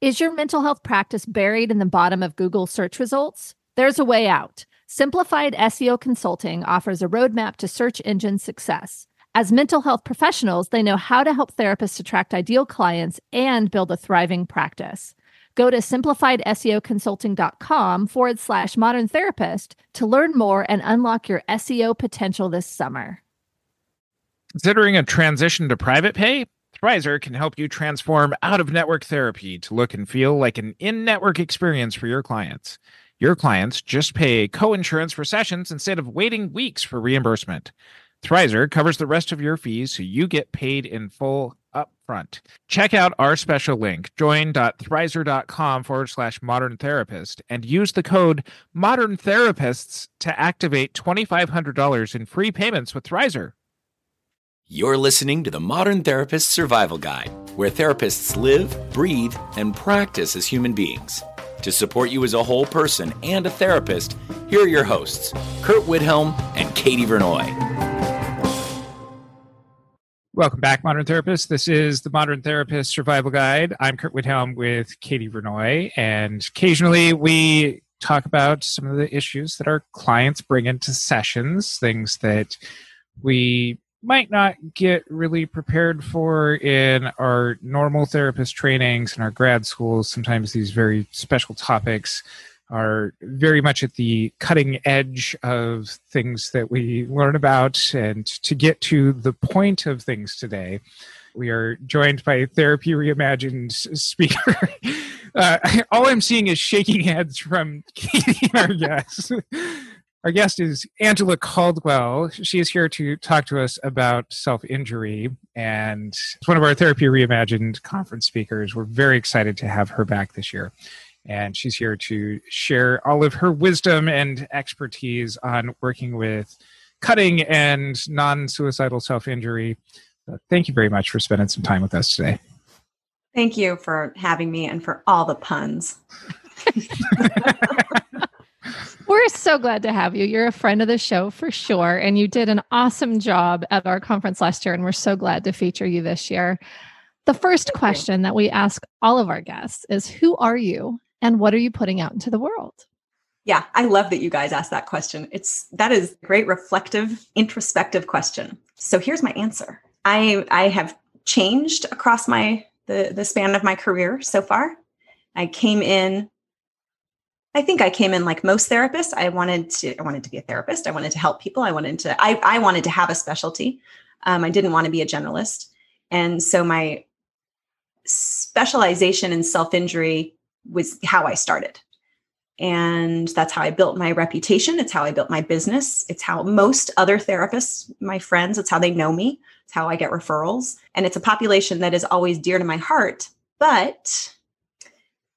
Is your mental health practice buried in the bottom of Google search results? There's a way out. Simplified SEO Consulting offers a roadmap to search engine success. As mental health professionals, they know how to help therapists attract ideal clients and build a thriving practice. Go to simplifiedseoconsulting.com forward slash modern therapist to learn more and unlock your SEO potential this summer. Considering a transition to private pay? Thrizer can help you transform out of network therapy to look and feel like an in network experience for your clients. Your clients just pay co insurance for sessions instead of waiting weeks for reimbursement. Thrizer covers the rest of your fees so you get paid in full upfront. Check out our special link, join.thrizer.com forward slash modern therapist, and use the code modern therapists to activate $2,500 in free payments with Thrizer. You're listening to the Modern Therapist Survival Guide, where therapists live, breathe, and practice as human beings. To support you as a whole person and a therapist, here are your hosts, Curt Widhalm and Katie Vernoy. Welcome back, Modern Therapist. This is the Modern Therapist Survival Guide. I'm Curt Widhalm with Katie Vernoy, and occasionally we talk about some of the issues that our clients bring into sessions, things that we might not get really prepared for in our normal therapist trainings and our grad schools. Sometimes these very special topics are very much at the cutting edge of things that we learn about. And to get to the point of things today, we are joined by Therapy Reimagined speaker. Uh, all I'm seeing is shaking heads from Katie, our guest. Our guest is Angela Caldwell. She is here to talk to us about self injury and it's one of our Therapy Reimagined conference speakers. We're very excited to have her back this year. And she's here to share all of her wisdom and expertise on working with cutting and non suicidal self injury. Thank you very much for spending some time with us today. Thank you for having me and for all the puns. We're so glad to have you. You're a friend of the show for sure. And you did an awesome job at our conference last year. And we're so glad to feature you this year. The first question that we ask all of our guests is Who are you and what are you putting out into the world? Yeah, I love that you guys asked that question. It's that is a great reflective, introspective question. So here's my answer. I I have changed across my the the span of my career so far. I came in I think I came in like most therapists. I wanted to I wanted to be a therapist. I wanted to help people. I wanted to I I wanted to have a specialty. Um, I didn't want to be a generalist. And so my specialization in self-injury was how I started. And that's how I built my reputation. It's how I built my business. It's how most other therapists, my friends, it's how they know me. It's how I get referrals. And it's a population that is always dear to my heart. But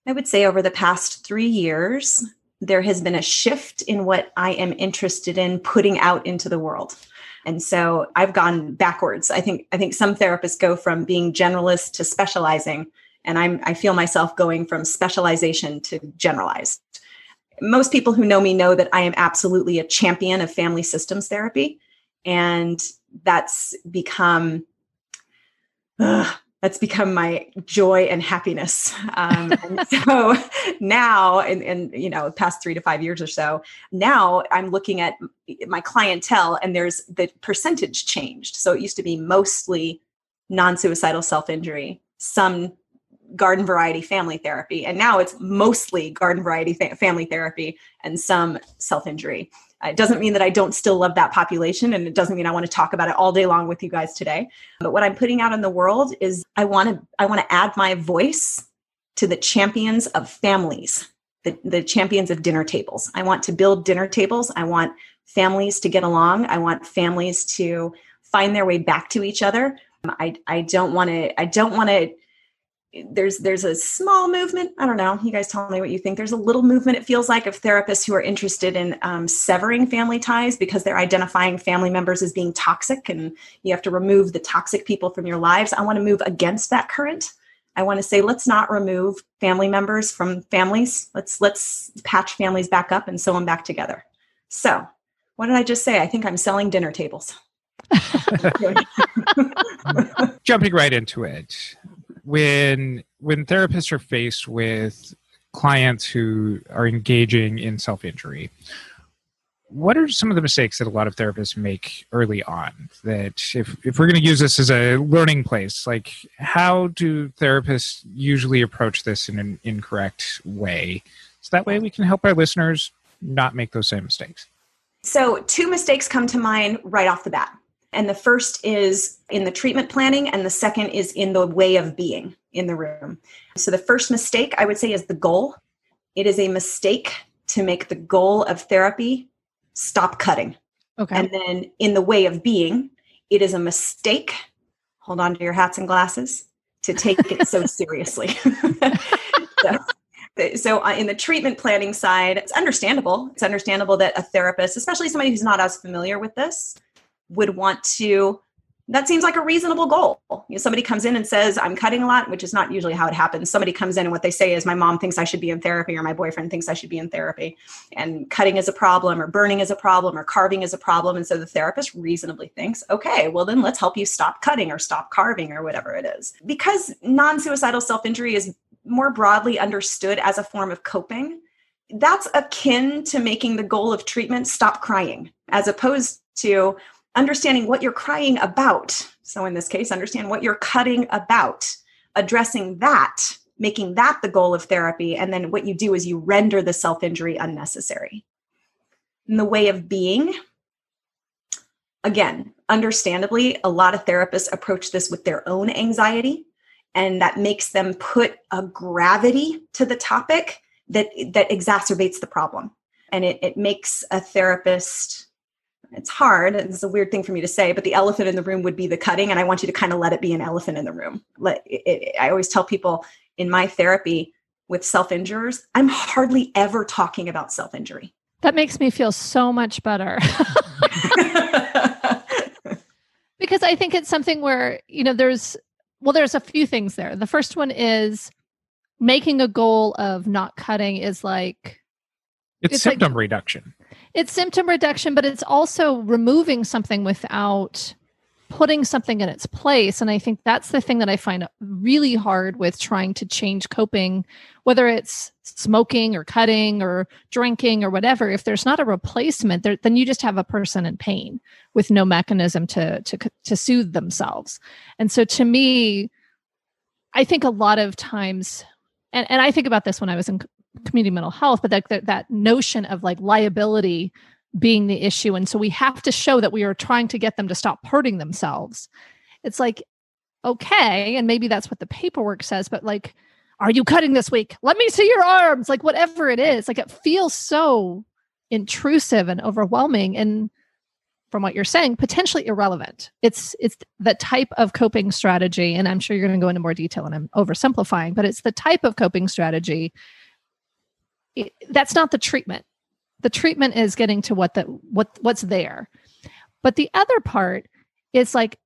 I would say over the past three years, there has been a shift in what I am interested in putting out into the world. And so I've gone backwards. I think I think some therapists go from being generalist to specializing, and I'm I feel myself going from specialization to generalized. Most people who know me know that I am absolutely a champion of family systems therapy, and that's become uh, that's become my joy and happiness. Um, and so now, in, you know, past three to five years or so, now I'm looking at my clientele, and there's the percentage changed. So it used to be mostly non-suicidal self-injury, some garden variety family therapy, and now it's mostly garden variety fa- family therapy and some self-injury. It doesn't mean that I don't still love that population, and it doesn't mean I want to talk about it all day long with you guys today. But what I'm putting out in the world is I want to I want to add my voice to the champions of families, the, the champions of dinner tables. I want to build dinner tables. I want families to get along. I want families to find their way back to each other. I, I don't want to I don't want to there's there's a small movement. I don't know. You guys tell me what you think. There's a little movement it feels like of therapists who are interested in um, severing family ties because they're identifying family members as being toxic and you have to remove the toxic people from your lives. I want to move against that current. I want to say let's not remove family members from families. Let's let's patch families back up and sew them back together. So what did i just say? I think i'm selling dinner tables. Jumping right into it when when therapists are faced with clients who are engaging in self-injury what are some of the mistakes that a lot of therapists make early on that if, if we're going to use this as a learning place like how do therapists usually approach this in an incorrect way? So that way we can help our listeners not make those same mistakes. So two mistakes come to mind right off the bat and the first is in the treatment planning and the second is in the way of being in the room so the first mistake i would say is the goal it is a mistake to make the goal of therapy stop cutting. Okay. And then in the way of being, it is a mistake. Hold on to your hats and glasses to take it so seriously. so, so uh, in the treatment planning side, it's understandable. It's understandable that a therapist, especially somebody who's not as familiar with this, would want to that seems like a reasonable goal. You know, somebody comes in and says, I'm cutting a lot, which is not usually how it happens. Somebody comes in and what they say is, My mom thinks I should be in therapy, or my boyfriend thinks I should be in therapy. And cutting is a problem, or burning is a problem, or carving is a problem. And so the therapist reasonably thinks, Okay, well, then let's help you stop cutting or stop carving or whatever it is. Because non suicidal self injury is more broadly understood as a form of coping, that's akin to making the goal of treatment stop crying, as opposed to understanding what you're crying about. So, in this case, understand what you're cutting about, addressing that, making that the goal of therapy. And then what you do is you render the self injury unnecessary. In the way of being, again, understandably, a lot of therapists approach this with their own anxiety, and that makes them put a gravity to the topic that, that exacerbates the problem. And it, it makes a therapist it's hard. It's a weird thing for me to say but the elephant in the room would be the cutting and i want you to kind of let it be an elephant in the room. Let it, it, i always tell people in my therapy with self-injurers i'm hardly ever talking about self-injury. That makes me feel so much better. Because i think it's something where you know there's well there's a few things there. The first one is making a goal of not cutting is like it's, it's symptom like, reduction it's symptom reduction, but it's also removing something without putting something in its place. And I think that's the thing that I find really hard with trying to change coping, whether it's smoking or cutting or drinking or whatever. If there's not a replacement, there, then you just have a person in pain with no mechanism to to to soothe themselves. And so to me, I think a lot of times, and, and I think about this when I was in community mental health, but that, that, that notion of like liability being the issue. And so we have to show that we are trying to get them to stop hurting themselves. It's like, okay, and maybe that's what the paperwork says, but like, are you cutting this week? Let me see your arms. Like, whatever it is, like, it feels so intrusive and overwhelming. And from what you're saying, potentially irrelevant. It's it's the type of coping strategy, and I'm sure you're going to go into more detail, and I'm oversimplifying, but it's the type of coping strategy it, that's not the treatment. The treatment is getting to what the what what's there. But the other part is like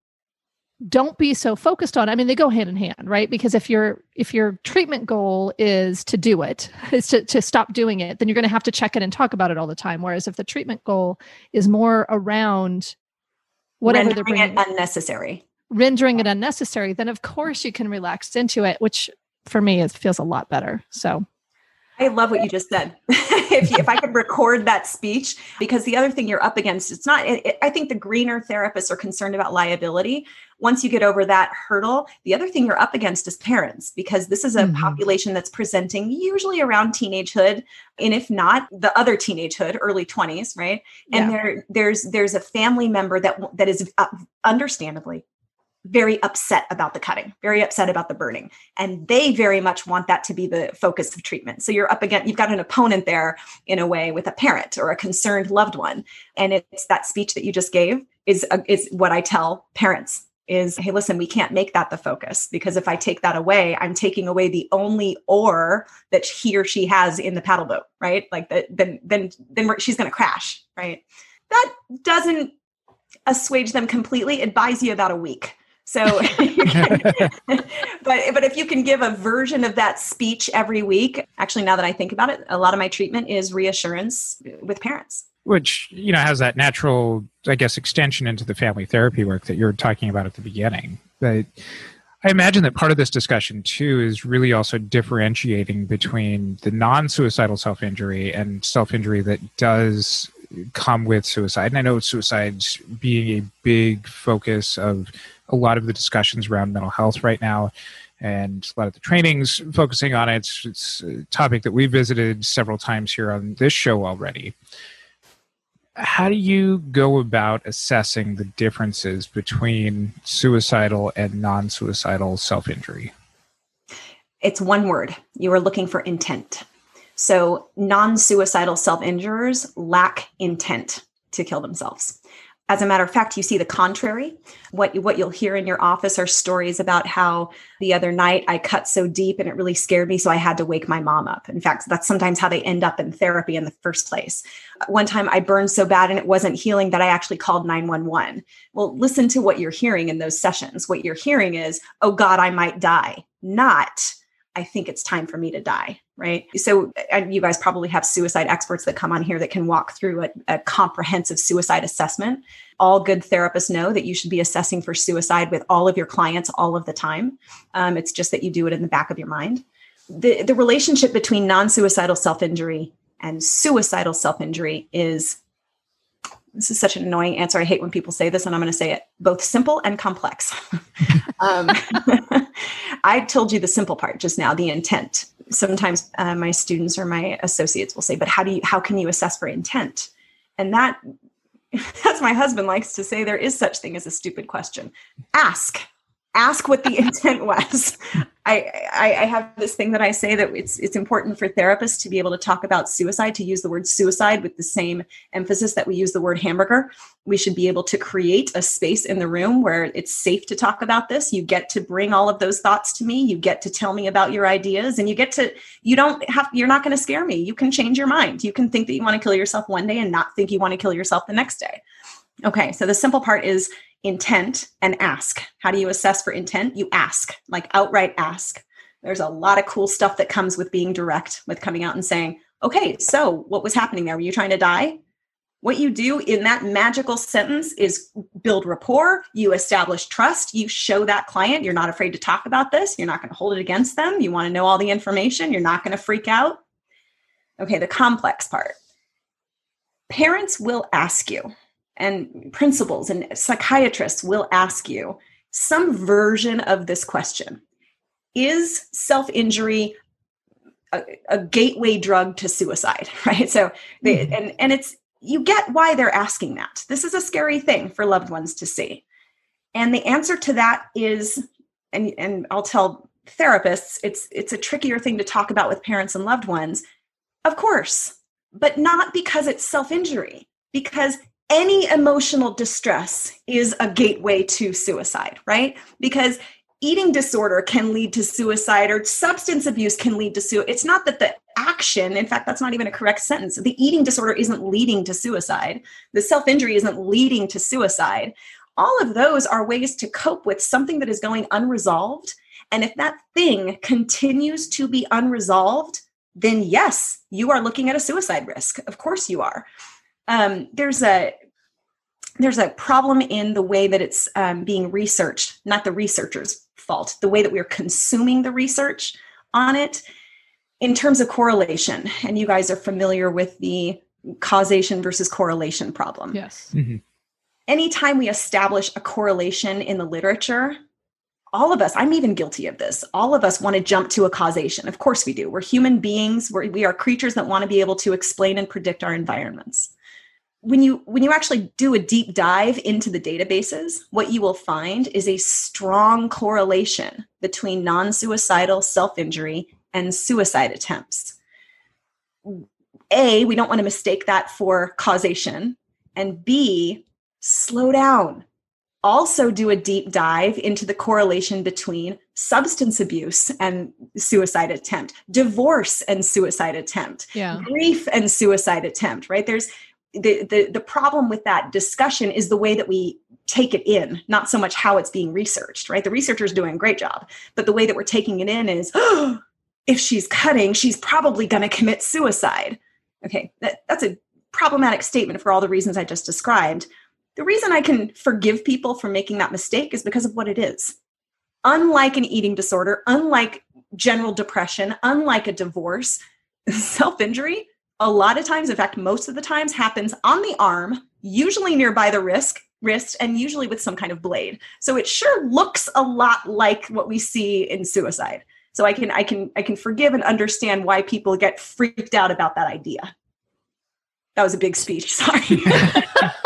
don't be so focused on i mean they go hand in hand right? Because if your if your treatment goal is to do it is to, to stop doing it then you're going to have to check it and talk about it all the time. Whereas if the treatment goal is more around whatever rendering they're bringing it unnecessary. rendering it unnecessary then of course you can relax into it which for me it feels a lot better. So I love what you just said. if, you, if I could record that speech, because the other thing you're up against, it's not, it, I think the greener therapists are concerned about liability. Once you get over that hurdle, the other thing you're up against is parents, because this is a mm-hmm. population that's presenting usually around teenagehood. And if not the other teenagehood, early 20s, right? And yeah. there, there's, there's a family member that, that is uh, understandably very upset about the cutting, very upset about the burning. And they very much want that to be the focus of treatment. So you're up against, you've got an opponent there in a way with a parent or a concerned loved one. And it's that speech that you just gave is, uh, is what I tell parents is, hey, listen, we can't make that the focus because if I take that away, I'm taking away the only oar that he or she has in the paddle boat, right? Like that, then, then, then she's going to crash, right? That doesn't assuage them completely. It buys you about a week so, but but if you can give a version of that speech every week, actually, now that I think about it, a lot of my treatment is reassurance with parents, which you know has that natural, I guess, extension into the family therapy work that you were talking about at the beginning. But I imagine that part of this discussion too is really also differentiating between the non-suicidal self-injury and self-injury that does come with suicide. And I know suicide being a big focus of a lot of the discussions around mental health right now and a lot of the trainings focusing on it. It's, a topic that we've visited several times here on this show already how do you go about assessing the differences between suicidal and non suicidal self injury? It's one word. You are looking for intent. So, non suicidal self injurers lack intent to kill themselves. As a matter of fact, you see the contrary. What you, what you'll hear in your office are stories about how the other night I cut so deep and it really scared me, so I had to wake my mom up. In fact, that's sometimes how they end up in therapy in the first place. One time I burned so bad and it wasn't healing that I actually called 911. Well, listen to what you're hearing in those sessions. What you're hearing is, "Oh God, I might die," not I think it's time for me to die, right? So, you guys probably have suicide experts that come on here that can walk through a, a, comprehensive suicide assessment. All good therapists know that you should be assessing for suicide with all of your clients all of the time. Um, it's just that you do it in the back of your mind. The, the relationship between non suicidal self injury and suicidal self injury is this is such an annoying answer. I hate when people say this, and I'm going to say it both simple and complex. um, I told you the simple part just now, the intent. Sometimes uh, my students or my associates will say, "But how do you? How can you assess for intent?" And that, as my husband likes to say, there is such thing as a stupid question. Ask ask what the intent was. I, I, I, have this thing that I say that it's it's important for therapists to be able to talk about suicide, to use the word suicide with the same emphasis that we use the word hamburger. We should be able to create a space in the room where it's safe to talk about this. You get to bring all of those thoughts to me. You get to tell me about your ideas, and you get to you don't have you're not going to scare me. You can change your mind. You can think that you want to kill yourself one day and not think you want to kill yourself the next day. Okay, so the simple part is intent and ask. How do you assess for intent? You ask, like outright ask. There's a lot of cool stuff that comes with being direct, with coming out and saying, okay, so what was happening there? Were you trying to die? What you do in that magical sentence is build rapport, you establish trust, you show that client you're not afraid to talk about this, you're not going to hold it against them, you want to know all the information, you're not going to freak out. Okay, the complex part. Parents will ask you, and principals and psychiatrists will ask you some version of this question Is self injury a, a, gateway drug to suicide? Right. So, they, mm-hmm. and, and it's, you get why they're asking that. This is a scary thing for loved ones to see. And the answer to that is, and, and I'll tell therapists, it's it's a trickier thing to talk about with parents and loved ones. Of course, but not because it's self-injury, because any emotional distress is a gateway to suicide, right? Because eating disorder can lead to suicide or substance abuse can lead to suicide. It's not that the action, in fact, that's not even a correct sentence. The eating disorder isn't leading to suicide. The self injury isn't leading to suicide. All of those are ways to cope with something that is going unresolved. And if that thing continues to be unresolved, then yes, you are looking at a suicide risk. Of course you are um, there's a there's a problem in the way that it's um, being researched, not the researcher's fault, the way that we're consuming the research on it in terms of correlation. And you guys are familiar with the causation versus correlation problem. Yes. Mm-hmm. Anytime we establish a correlation in the literature, all of us, I'm even guilty of this. All of us want to jump to a causation. Of course we do. We're human beings. We're, we are creatures that want to be able to explain and predict our environments when you when you actually do a deep dive into the databases what you will find is a strong correlation between non-suicidal self-injury and suicide attempts a we don't want to mistake that for causation and b slow down also do a deep dive into the correlation between substance abuse and suicide attempt divorce and suicide attempt yeah. grief and suicide attempt right? There's the, the the problem with that discussion is the way that we take it in not so much how it's being researched right? The researcher's doing a great job but the way that we're taking it in is oh, if she's cutting she's probably going to commit suicide. Okay that, that's a problematic statement for all the reasons i just described the reason i can forgive people for making that mistake is because of what it is unlike an eating disorder, unlike general depression, unlike a divorce, self injury, a lot of times, in fact, most of the times, happens on the arm, usually nearby the wrist, wrist, and usually with some kind of blade. So it sure looks a lot like what we see in suicide. So I can I can I can forgive and understand why people get freaked out about that idea. That was a big speech. Sorry.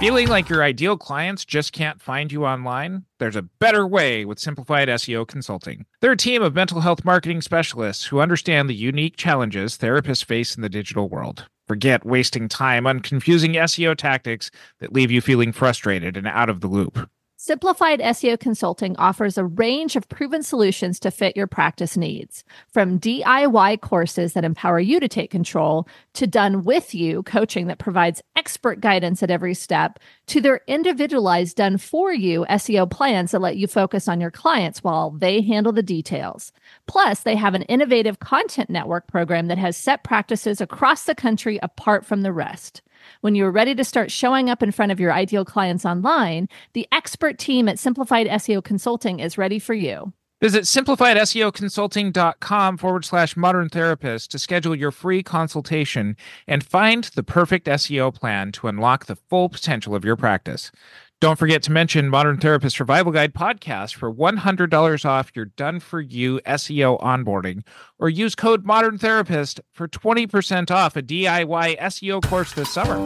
Feeling like your ideal clients just can't find you online? There's a better way with Simplified SEO Consulting. They're a team of mental health marketing specialists who understand the unique challenges therapists face in the digital world. Forget wasting time on confusing SEO tactics that leave you feeling frustrated and out of the loop. Simplified SEO Consulting offers a range of proven solutions to fit your practice needs, from DIY courses that empower you to take control to done with you coaching that provides expert guidance at every step to their individualized done for you SEO plans that let you focus on your clients while they handle the details. Plus, they have an innovative content network program that has set practices across the country apart from the rest. When you're ready to start showing up in front of your ideal clients online, the expert team at Simplified SEO Consulting is ready for you. Visit simplifiedseoconsulting.com forward slash modern therapist to schedule your free consultation and find the perfect SEO plan to unlock the full potential of your practice. Don't forget to mention Modern Therapist Survival Guide podcast for $100 off your done for you SEO onboarding, or use code Modern Therapist for 20% off a DIY SEO course this summer.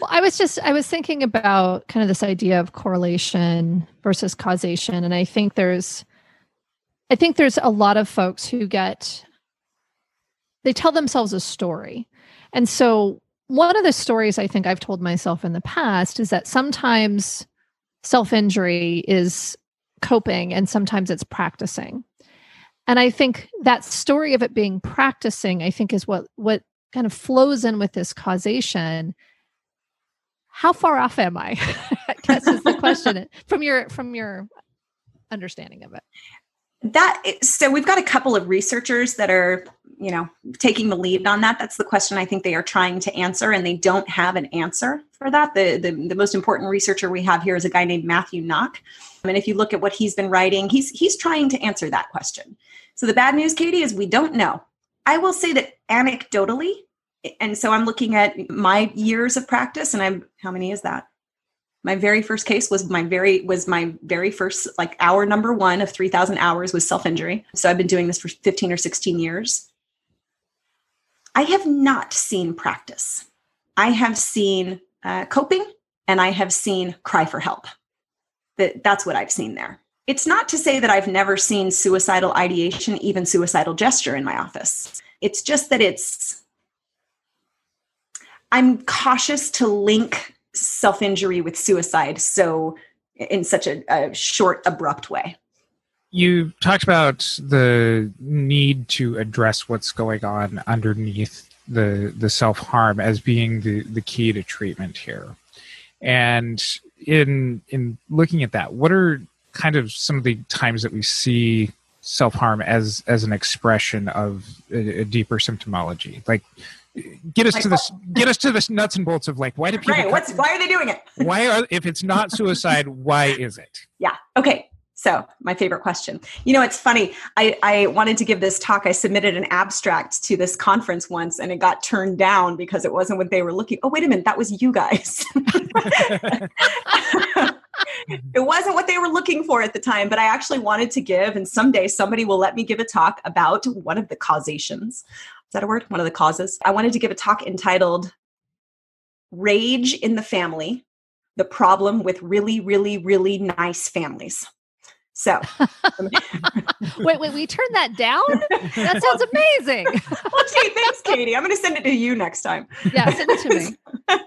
Well, I was just I was thinking about kind of this idea of correlation versus causation, and I think there's I think there's a lot of folks who get they tell themselves a story. And so one of the stories I think I've told myself in the past is that sometimes self injury is coping and sometimes it's practicing. And I think that story of it being practicing, I think, is what what kind of flows in with this causation. How far off am I? I guess is the question from your from your understanding of it. That eh, so we've got a couple of researchers that are you know taking the lead on that. That's the question i think they are trying to answer and they don't have an answer for that. The, the, the most important researcher we have here is a guy named Matthew Nock. And if you look at what he's been writing he's he's trying to answer that question. So the bad news katie is we don't know. I will say that anecdotally eh, and so i'm looking at my years of practice and i'm how many is that my very first case was my very was my very first like hour number one of 3000 hours was self-injury so i've been doing this for 15 or 16 years I have not seen practice. I have seen uh, coping and I have seen cry for help. That, that's what I've seen there. It's not to say that I've never seen suicidal ideation, even suicidal gesture in my office. It's just that it's, I'm cautious to link self injury with suicide so in such a, a short, abrupt way you talked about the need to address what's going on underneath the the self harm as being the the key to treatment here. And in in looking at that, what are kind of some of the times that we see self harm as as an expression of a, a deeper symptomology? Like get us to this get us to this nuts and bolts of like why do people right, what's why are they doing it why are if it's not suicide why is it yeah okay so, my favorite question. You know, it's funny. I, I wanted to give this talk. I submitted an abstract to this conference once and it got turned down because it wasn't what they were looking. Oh, wait a minute, that was you guys. it wasn't what they were looking for at the time, but I actually wanted to give, and someday somebody will let me give a talk about one of the causations. Is that a word? One of the causes. I wanted to give a talk entitled Rage in the Family The Problem with Really, Really, Really Nice Families. So, wait, wait, we turned that down? That sounds amazing. well, gee, thanks, Katie. I'm going to send it to you next time. Yeah, send it to me.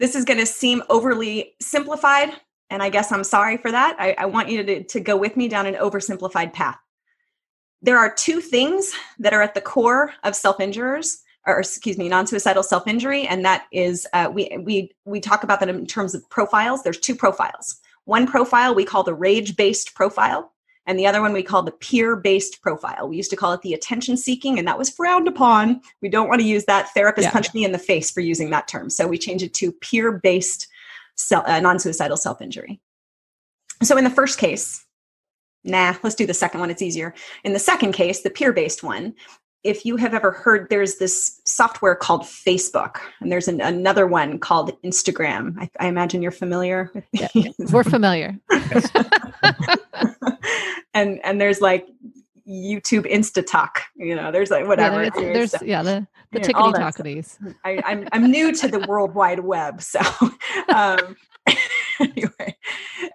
this is going to seem overly simplified, and I guess I'm sorry for that. I, I want you to, to go with me down an oversimplified path. There are two things that are at the core of self injurers or excuse me, non-suicidal self-injury, and that is uh, we we we talk about that in terms of profiles. There's two profiles. One profile we call the rage based profile, And the other one we call the peer based profile. We used to call it the attention seeking, and that was frowned upon. We don't want to use that. Therapist Yeah. punched me in the face for using that term. So we changed it to peer based uh, non suicidal self injury. So in the first case, nah, let's do the second one. It's easier. In the second case, the peer based one, if you have ever heard, there's this software called Facebook, and there's an, another one called Instagram. I, I imagine you're familiar. with Yeah. We're familiar. and and there's like YouTube Insta Talk. You know, there's like whatever. Yeah, Anyways, there's yeah the the Yeah, all tickety that stuff. talkities. I, I'm I'm new to the World Wide Web, so um, anyway,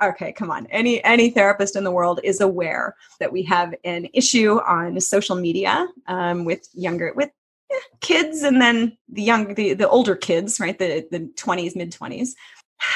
okay, come on. Any any therapist in the world is aware that we have an issue on social media um, with younger with eh, kids, and then the young the the older kids, right? The the twenties, mid twenties.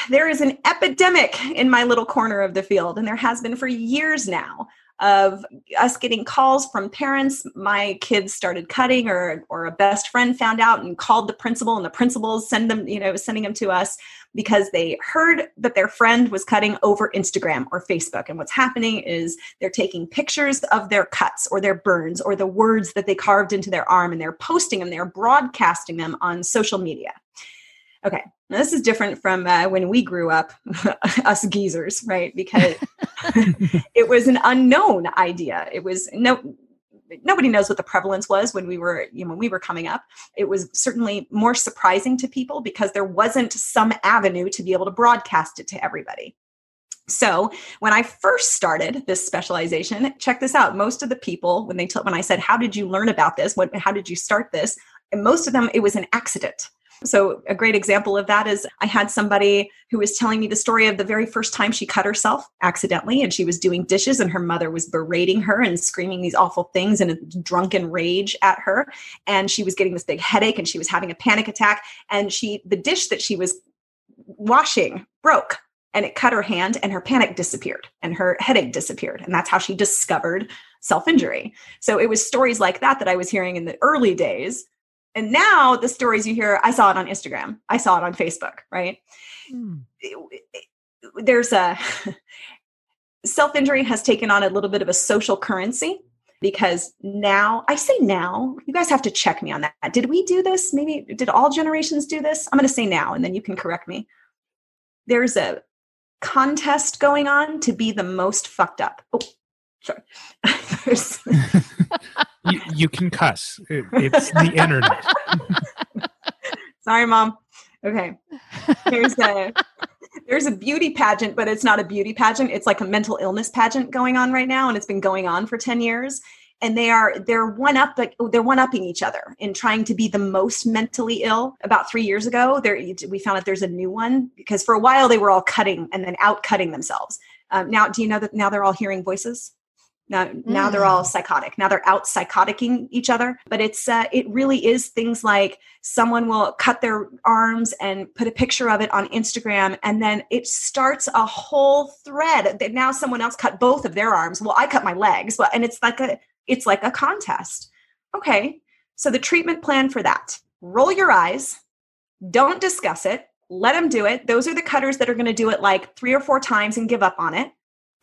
There is an epidemic in my little corner of the field, and there has been for years now of us getting calls from parents. My kids started cutting or or a best friend found out and called the principal and the principals send them you know sending them to us because they heard that their friend was cutting over Instagram or Facebook. And what's happening is they're taking pictures of their cuts or their burns or the words that they carved into their arm and they're posting them they're broadcasting them on social media. Okay now this is different from uh, when we grew up us geezers right because it was an unknown idea. It was no nobody knows what the prevalence was when we were you know when we were coming up. It was certainly more surprising to people because there wasn't some avenue to be able to broadcast it to everybody. So when I first started this specialization, check this out. Most of the people, when they t- when I said, "How did you learn about this? What, how did you start this?" And most of them, it was an accident. So, a great example of that is I had somebody who was telling me the story of the very first time she cut herself accidentally, and she was doing dishes, and her mother was berating her and screaming these awful things in a drunken rage at her. And she was getting this big headache, and she was having a panic attack. And she, the dish that she was washing broke, and it cut her hand, and her panic disappeared, and her headache disappeared. And that's how she discovered self injury. So, it was stories like that that I was hearing in the early days and now the stories you hear, I saw it on Instagram, I saw it on Facebook, right? Hmm. There's a self injury has taken on a little bit of a social currency because now I say now, you guys have to check me on that. Did we do this? Maybe did all generations do this? I'm going to say now and then you can correct me. There's a contest going on to be the most fucked up. Oh, sorry. You, you can cuss. It, it's the internet. Sorry, mom. Okay. There's a there's a beauty pageant, but it's not a beauty pageant. It's like a mental illness pageant going on right now, and it's been going on for 10 years. And they are they're one up like they're one upping each other in trying to be the most mentally ill. About three years ago, there we found out there's a new one because for a while they were all cutting and then out cutting themselves. Um, now, do you know that now they're all hearing voices? Now, now they're all psychotic. Now they're out psychoticing each other. But it's uh, it really is things like someone will cut their arms and put a picture of it on Instagram, and then it starts a whole thread. That now someone else cut both of their arms. Well, I cut my legs. Well, and it's like a it's like a contest. Okay, so the treatment plan for that: roll your eyes, don't discuss it, let them do it. Those are the cutters that are going to do it like three or four times and give up on it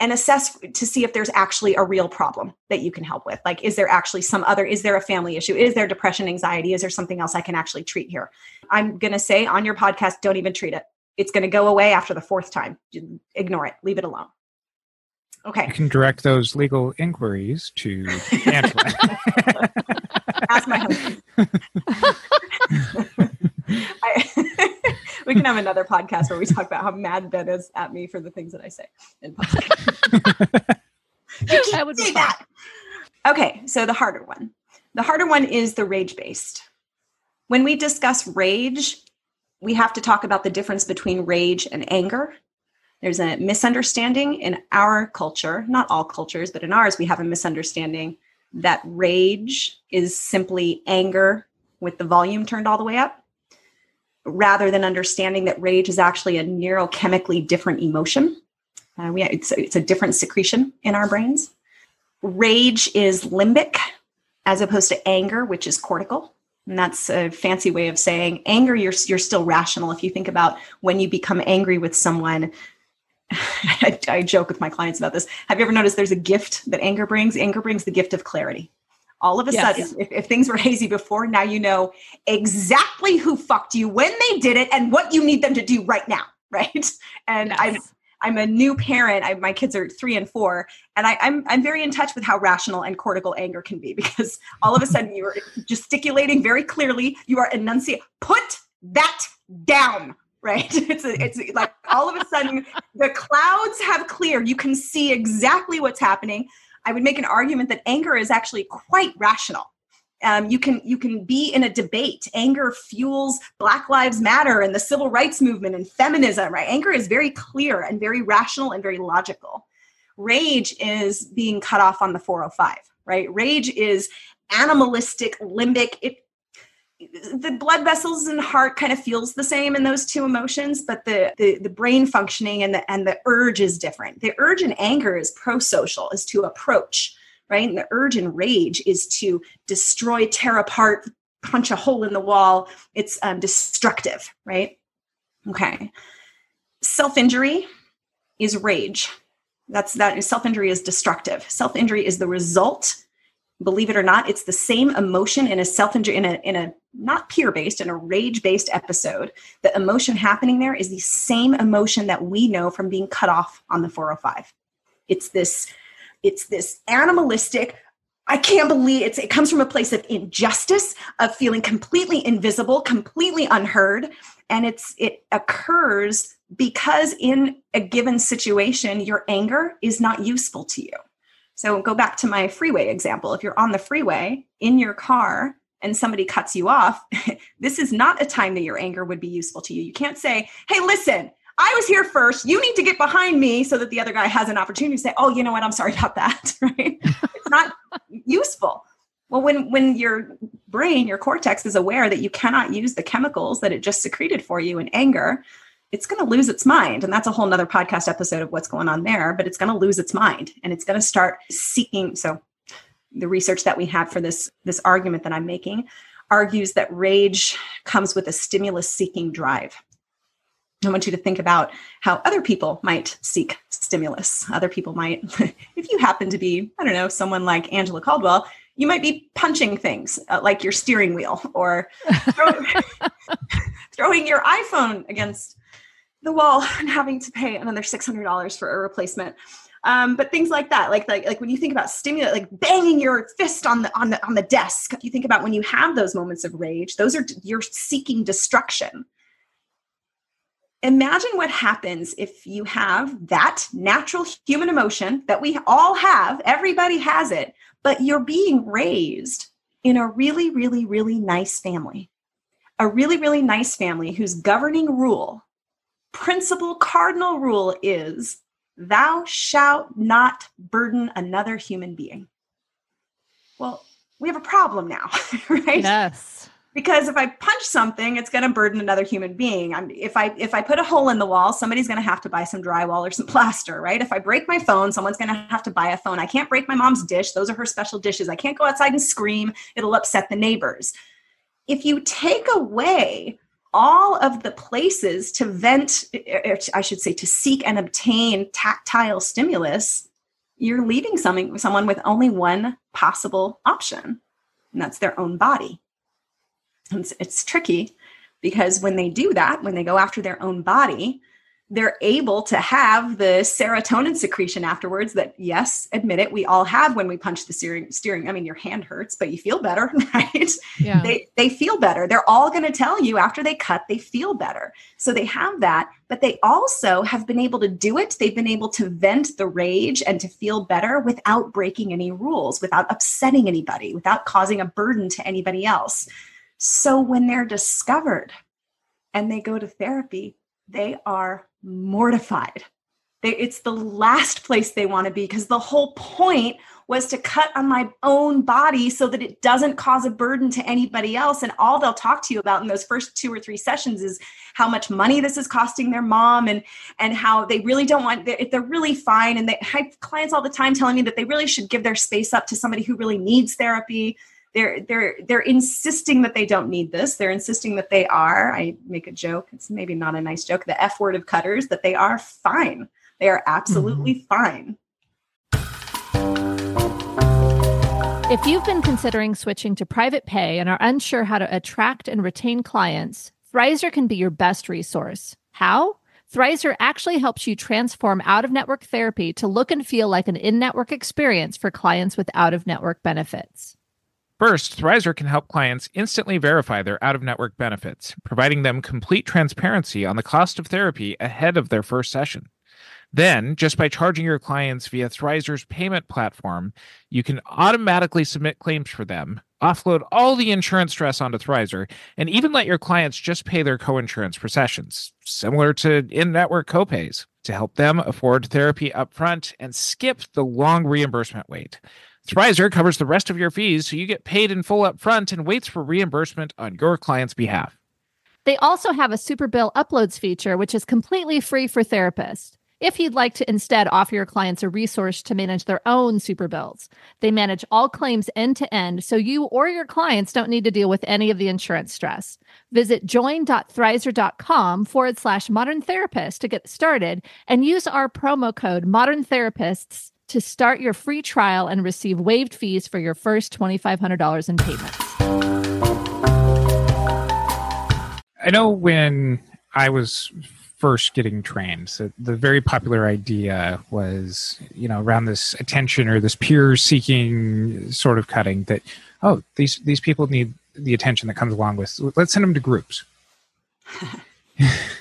and assess to see if there's actually a real problem that you can help with. Like, is there actually some other, is there a family issue? Is there depression, anxiety? Is there something else I can actually treat here? I'm going to say on your podcast, don't even treat it. It's going to go away after the fourth time. Ignore it, leave it alone. Okay. You can direct those legal inquiries to Angela. Ask my husband. I, we can have another podcast where we talk about how mad Ben is at me for the things that I say in public. That would say that. Okay, so the harder one. The harder one is the rage based. When we discuss rage, we have to talk about the difference between rage and anger. There's a misunderstanding in our culture, not all cultures, but in ours, we have a misunderstanding that rage is simply anger with the volume turned all the way up, rather than understanding that rage is actually a neurochemically different emotion. Uh, we, it's, it's a different secretion in our brains. Rage is limbic as opposed to anger, which is cortical. And that's a fancy way of saying anger, you're, you're still rational. If you think about when you become angry with someone, I, I joke with my clients about this. Have you ever noticed there's a gift that anger brings? Anger brings the gift of clarity. All of a yes. sudden, if, if, things were hazy before, now you know exactly who fucked you, when they did it, and what you need them to do right now. Right. And yes. I'm I'm a new parent. I, my kids are three and four, and I, I'm I'm very in touch with how rational and cortical anger can be because all of a sudden you are gesticulating very clearly. You are enunciating. Put that down right it's a, it's like all of a sudden the clouds have cleared you can see exactly what's happening i would make an argument that anger is actually quite rational. Um, you can you can be in a debate. Anger fuels black lives matter and the civil rights movement and feminism right? Anger is very clear and very rational and very logical. Rage is being cut off on the 405 right? Rage is animalistic limbic. It the blood vessels and heart kind of feels the same in those two emotions but the, the the brain functioning and the and the urge is different. The urge in anger is pro-social is to approach right? And the urge in rage is to destroy tear apart punch a hole in the wall. It's um, destructive right? Okay. Self-injury is rage. That's that self-injury is destructive. Self-injury is the result believe it or not it's the same emotion in a self-injury in a in a not peer-based in a rage-based episode the emotion happening there is the same emotion that we know from being cut off on the 405 it's this it's this animalistic I can't believe it's, it comes from a place of injustice, of feeling completely invisible, completely unheard. And it's, it occurs because in a given situation, your anger is not useful to you. So go back to my freeway example. If you're on the freeway in your car and somebody cuts you off, this is not a time that your anger would be useful to you. You can't say, hey, listen, I was here first. You need to get behind me so that the other guy has an opportunity to say, oh, you know what? I'm sorry about that. right? it's not useful. Well, when when your brain, your cortex is aware that you cannot use the chemicals that it just secreted for you in anger, it's going to lose its mind. And that's a whole nother podcast episode of what's going on there, but it's going to lose its mind and it's going to start seeking. So the research that we have for this, this argument that I'm making argues that rage comes with a stimulus seeking drive. I want you to think about how other people might seek stimulus. Other people might, if you happen to be, I don't know, someone like Angela Caldwell, you might be punching things uh, like your steering wheel or throw, throwing your iPhone against the wall and having to pay another $600 for a replacement. Um, but things like that, like, like like when you think about stimulus, like banging your fist on the on the on the desk. You think about when you have those moments of rage; those are you're seeking destruction. Imagine what happens if you have that natural human emotion that we all have. Everybody has it, but you're being raised in a really, really, really nice family, a really, really nice family whose governing rule principal cardinal rule is thou shalt not burden another human being. Well, we have a problem now, right? Yes. Because if I punch something, it's going to burden another human being. I'm, if I if I put a hole in the wall, somebody's going to have to buy some drywall or some plaster, right? If I break my phone, someone's going to have to buy a phone. I can't break my mom's dish; those are her special dishes. I can't go outside and scream; it'll upset the neighbors. If you take away all of the places to vent, er, er, I should say, to seek and obtain tactile stimulus, you're leaving something, someone with only one possible option, and that's their own body. It's, it's tricky because when they do that, when they go after their own body, they're able to have the serotonin secretion afterwards that yes admit it we all have when we punch the steering steering i mean your hand hurts but you feel better right? Yeah. they they feel better. They're all going to tell you after they cut they feel better. So they have that but they also have been able to do it. They've been able to vent the rage and to feel better without breaking any rules without upsetting anybody without causing a burden to anybody else. So when they're discovered and they go to therapy they are mortified. They, it's the last place they want to be because the whole point was to cut on my own body so that it doesn't cause a burden to anybody else. And all they'll talk to you about in those first two or three sessions is how much money this is costing their mom and and how they really don't want they're, they're really fine. And they I have clients all the time telling me that they really should give their space up to somebody who really needs therapy they're they're they're insisting that they don't need this they're insisting that they are i make a joke it's maybe not a nice joke the f word of cutters that they are fine They are absolutely mm-hmm. fine. If you've been considering switching to private pay and are unsure how to attract and retain clients, Thrizer can be your best resource. How? Thrizer actually helps you transform out of network therapy to look and feel like an in network experience for clients with out of network benefits. First, Thrizer can help clients instantly verify their out of network benefits, providing them complete transparency on the cost of therapy ahead of their first session. Then, just by charging your clients via Thrizer's payment platform, you can automatically submit claims for them, offload all the insurance stress onto Thrizer, and even let your clients just pay their coinsurance for sessions, similar to in network copays, to help them afford therapy upfront and skip the long reimbursement wait. Thrizer covers the rest of your fees so you get paid in full upfront and waits for reimbursement on your client's behalf. They also have a super bill uploads feature, which is completely free for therapists if you'd like to instead offer your clients a resource to manage their own super bills. They manage all claims end to end, so you or your clients don't need to deal with any of the insurance stress. Visit join.thrizer.com forward slash modern therapist to get started and use our promo code modern therapists to start your free trial and receive waived fees for your first $2,500 in payments. I know when I was first getting trained. So the very popular idea was, you know, around this attention or this peer seeking sort of cutting that, oh, these these people need the attention that comes along with. Let's send them to groups.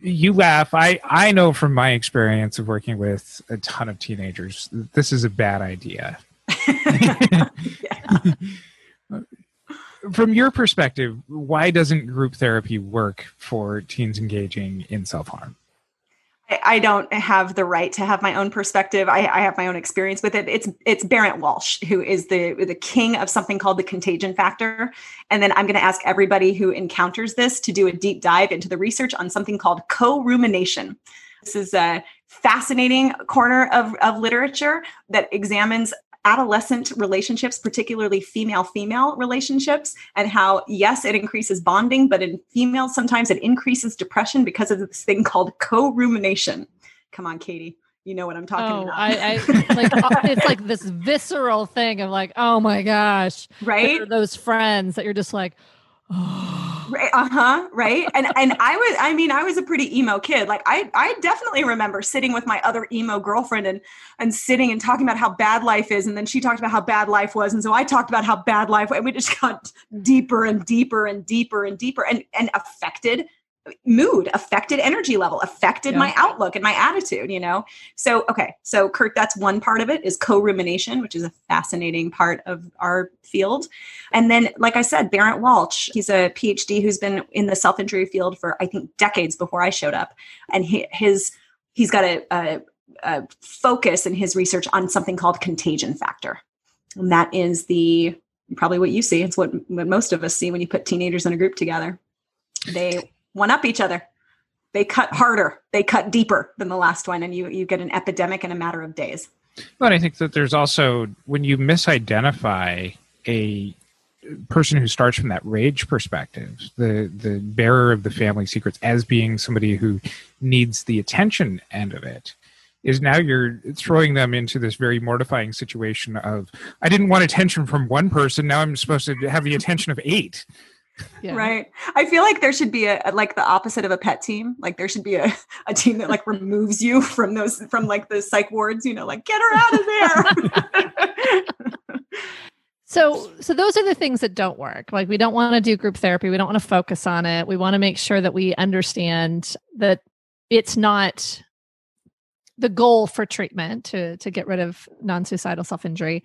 you laugh. I I know from my experience of working with a ton of teenagers, this is a bad idea. from your perspective, why doesn't group therapy work for teens engaging in self harm? I don't have the right to have my own perspective. I, I, have my own experience with it. It's it's Barent Walsh who is the the king of something called the contagion factor. And then I'm going to ask everybody who encounters this to do a deep dive into the research on something called co-rumination. This is a fascinating corner of, of literature that examines adolescent relationships, particularly female female relationships, and how, yes, it increases bonding, but in females, sometimes it increases depression because of this thing called co rumination. Come on, Katie. You know what I'm talking oh, about. I, I like it's like this visceral thing of like, oh my gosh. Right. Those friends that you're just like, oh. Right, uh-huh, right. And and I was I mean, I was a pretty emo kid. Like I I definitely remember sitting with my other emo girlfriend and and sitting and talking about how bad life is and then she talked about how bad life was and so I talked about how bad life and we just got deeper and deeper and deeper and deeper and and affected mood affected energy level affected yeah. my outlook and my attitude you know? So okay so Curt that's one part of it is co-rumination which is a fascinating part of our field. And then like i said Barent Walsh he's a phd who's been in the self-injury field for i think decades before i showed up. And he, his he's got a, a, a focus in his research on something called contagion factor. And that is the probably what you see it's what, what most of us see when you put teenagers in a group together. They one up each other. They cut harder, they cut deeper than the last one, and you you get an epidemic in a matter of days. But I think that there's also when you misidentify a person who starts from that rage perspective, the the bearer of the family secrets as being somebody who needs the attention end of it, is now you're throwing them into this very mortifying situation of I didn't want attention from one person, now I'm supposed to have the attention of eight. Yeah. Right. I feel like there should be a, like the opposite of a pet team. Like there should be a, a team that like removes you from those from like the psych wards, you know, like get her out of there. so so those are the things that don't work. Like we don't want to do group therapy. We don't want to focus on it. We want to make sure that we understand that it's not the goal for treatment to to get rid of non-suicidal self-injury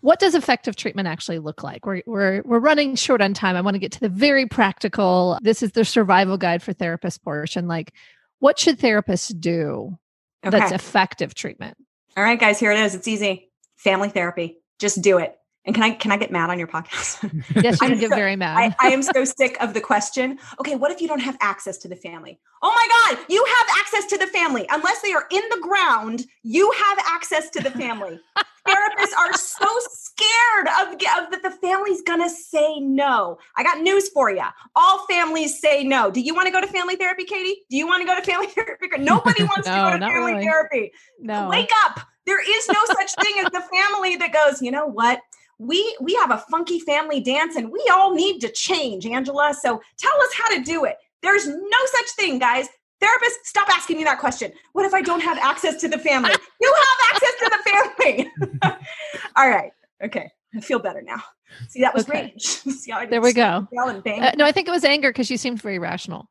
what does effective treatment actually look like? We're, we're, we're running short on time. I want to get to the very practical. This is the survival guide for therapists portion. Like, what should therapists do okay. that's effective treatment? All right, guys, here it is. It's easy. Family therapy. Just do it. And can I can I get mad on your podcast? yes, you can get so, very mad. I, I, am so sick of the question. Okay, what if you don't have access to the family? Oh my God, you have access to the family. Unless they are in the ground, you have access to the family. therapists are so scared of, of that the family's gonna say no. I got news for you. All families say no. Do you want to go to family therapy, Katie? Do you want to go to family therapy? Nobody wants no, to go to family really. therapy. No. Wake up. There is no such thing as the family that goes, you know what? We we have a funky family dance and we all need to change, Angela. So tell us how to do it. There's no such thing, guys. Therapists, stop asking me that question. What if I don't have access to the family? you have access to the family. All right. Okay. I feel better now. See, that was okay. rage. See there we go. Uh, no, I think it was anger because you seemed very rational.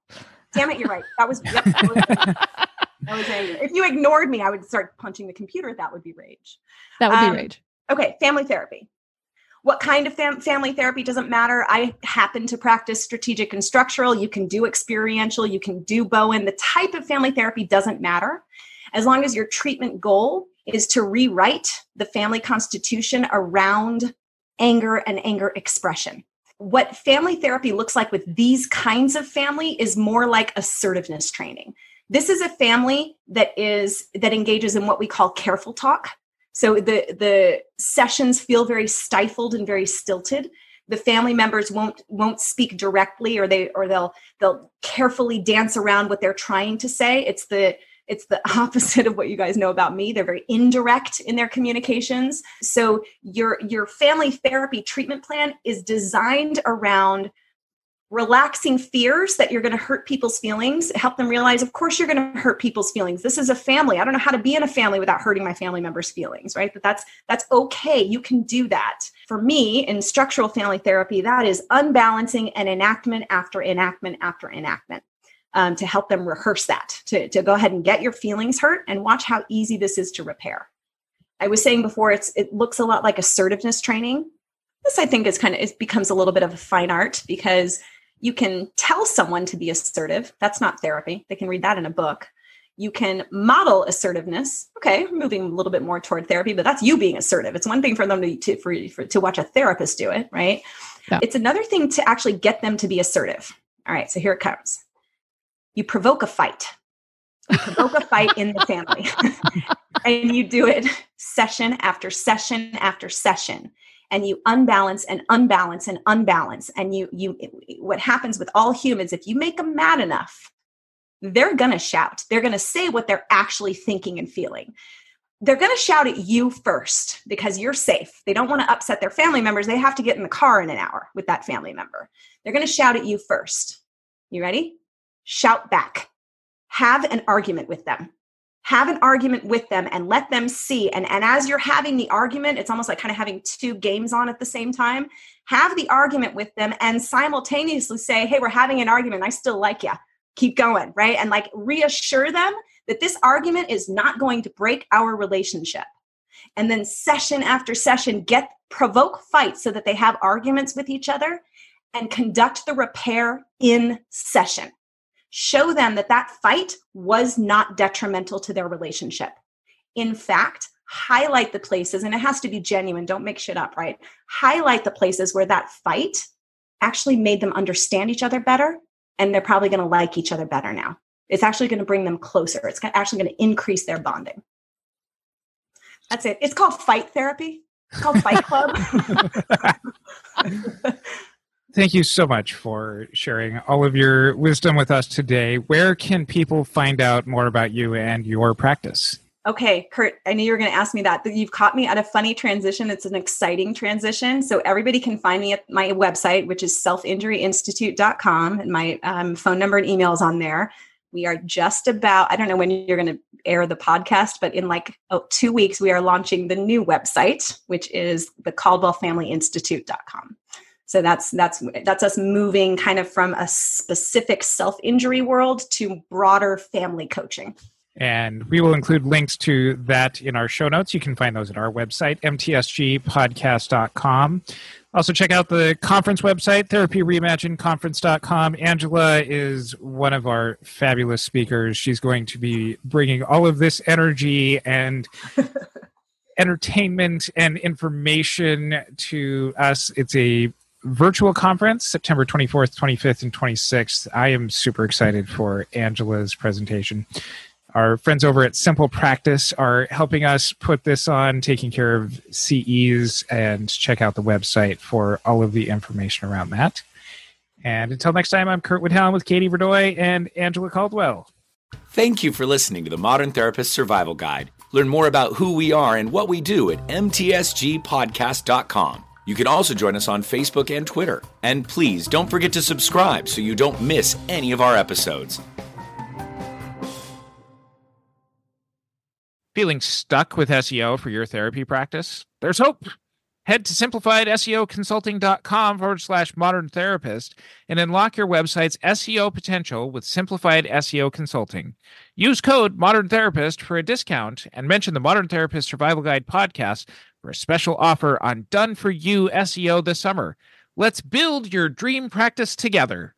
Damn it, you're right. That was, yep, that, was that was anger. If you ignored me, I would start punching the computer. That would be rage. That would um, be rage. Okay, family therapy. What kind of fam- family therapy doesn't matter. I happen to practice strategic and structural. You can do experiential, you can do Bowen. The type of family therapy doesn't matter as long as your treatment goal is to rewrite the family constitution around anger and anger expression. What family therapy looks like with these kinds of family is more like assertiveness training. This is a family that is that engages in what we call careful talk. So the the sessions feel very stifled and very stilted. The family members won't won't speak directly, or they or they'll they'll carefully dance around what they're trying to say. It's the it's the opposite of what you guys know about me. They're very indirect in their communications. So your your family therapy treatment plan is designed around relaxing fears that you're going to hurt people's feelings help them realize of course you're going to hurt people's feelings. This is a family. I don't know how to be in a family without hurting my family members feelings right? But that's that's okay. You can do that. For me in structural family therapy that is unbalancing and enactment after enactment after enactment um, to help them rehearse that to, to go ahead and get your feelings hurt and watch how easy this is to repair. I was saying before it's it looks a lot like assertiveness training. This i think is kind of it becomes a little bit of a fine art because you can tell someone to be assertive. That's not therapy. They can read that in a book. You can model assertiveness. Okay, moving a little bit more toward therapy, but that's you being assertive. It's one thing for them to to, for, for to watch a therapist do it, right? Yeah. It's another thing to actually get them to be assertive. All right, so here it comes. You provoke a fight. You provoke a fight in the family. and you do it session after session after session and you unbalance and unbalance and unbalance. And you you what happens with all humans if you make them mad enough they're going to shout. They're going to say what they're actually thinking and feeling. They're going to shout at you first because you're safe. They don't want to upset their family members. They have to get in the car in an hour with that family member. They're going to shout at you first. You ready? Shout back. Have an argument with them have an argument with them and let them see. And, and as you're having the argument it's almost like kind of having two games on at the same time. Have the argument with them and simultaneously say hey we're having an argument. I still like you keep going right? And like reassure them that this argument is not going to break our relationship. And then session after session get provoke fights so that they have arguments with each other and conduct the repair in session show them that that fight was not detrimental to their relationship. In fact, highlight the places, and it has to be genuine, don't make shit up, right? Highlight the places where that fight actually made them understand each other better, and they're probably going to like each other better now. It's actually going to bring them closer. It's actually going to increase their bonding. That's it. It's called fight therapy. It's called Fight Club. Thank you so much for sharing all of your wisdom with us today. Where can people find out more about you and your practice? Okay, Curt, I knew you were going to ask me that. You've caught me at a funny transition. It's an exciting transition. So everybody can find me at my website, which is selfinjuryinstitute.com, and my um, phone number and email is on there. We are just about, I don't know when you're going to air the podcast, but in like oh, two weeks, we are launching the new website, which is the caldwellfamilyinstitute.com. So that's that's that's us moving kind of from a specific self-injury world to broader family coaching. And we will include links to that in our show notes. You can find those at our website, mtsgpodcast.com. Also, check out the conference website, therapyreimaginedconference.com. Angela is one of our fabulous speakers. She's going to be bringing all of this energy and entertainment and information to us. It's a virtual conference September 24th, 25th, and 26th. I am super excited for Angela's presentation. Our friends over at Simple Practice are helping us put this on, taking care of CEs, and check out the website for all of the information around that. And until next time, I'm Curt Widhalm with Katie Vernoy and Angela Caldwell. Thank you for listening to the Modern Therapist Survival Guide. Learn more about who we are and what we do at mtsgpodcast.com. You can also join us on Facebook and Twitter. And please don't forget to subscribe so you don't miss any of our episodes. Feeling stuck with SEO for your therapy practice? There's hope. Head to simplifiedseoconsulting.com forward slash modern therapist and unlock your website's SEO potential with simplified SEO consulting. Use code modern therapist for a discount and mention the Modern Therapist Survival Guide podcast for a special offer on done for you SEO this summer. Let's build your dream practice together.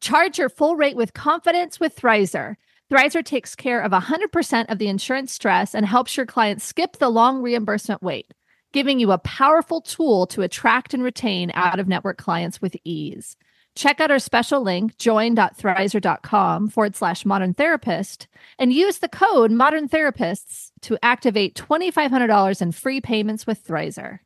Charge your full rate with confidence with Thrizer. Thrizer takes care of 100% of the insurance stress and helps your clients skip the long reimbursement wait giving you a powerful tool to attract and retain out of network clients with ease. Check out our special link, join.thrizer.com forward slash modern therapist, and use the code modern therapists to activate $2,500 in free payments with Thrizer.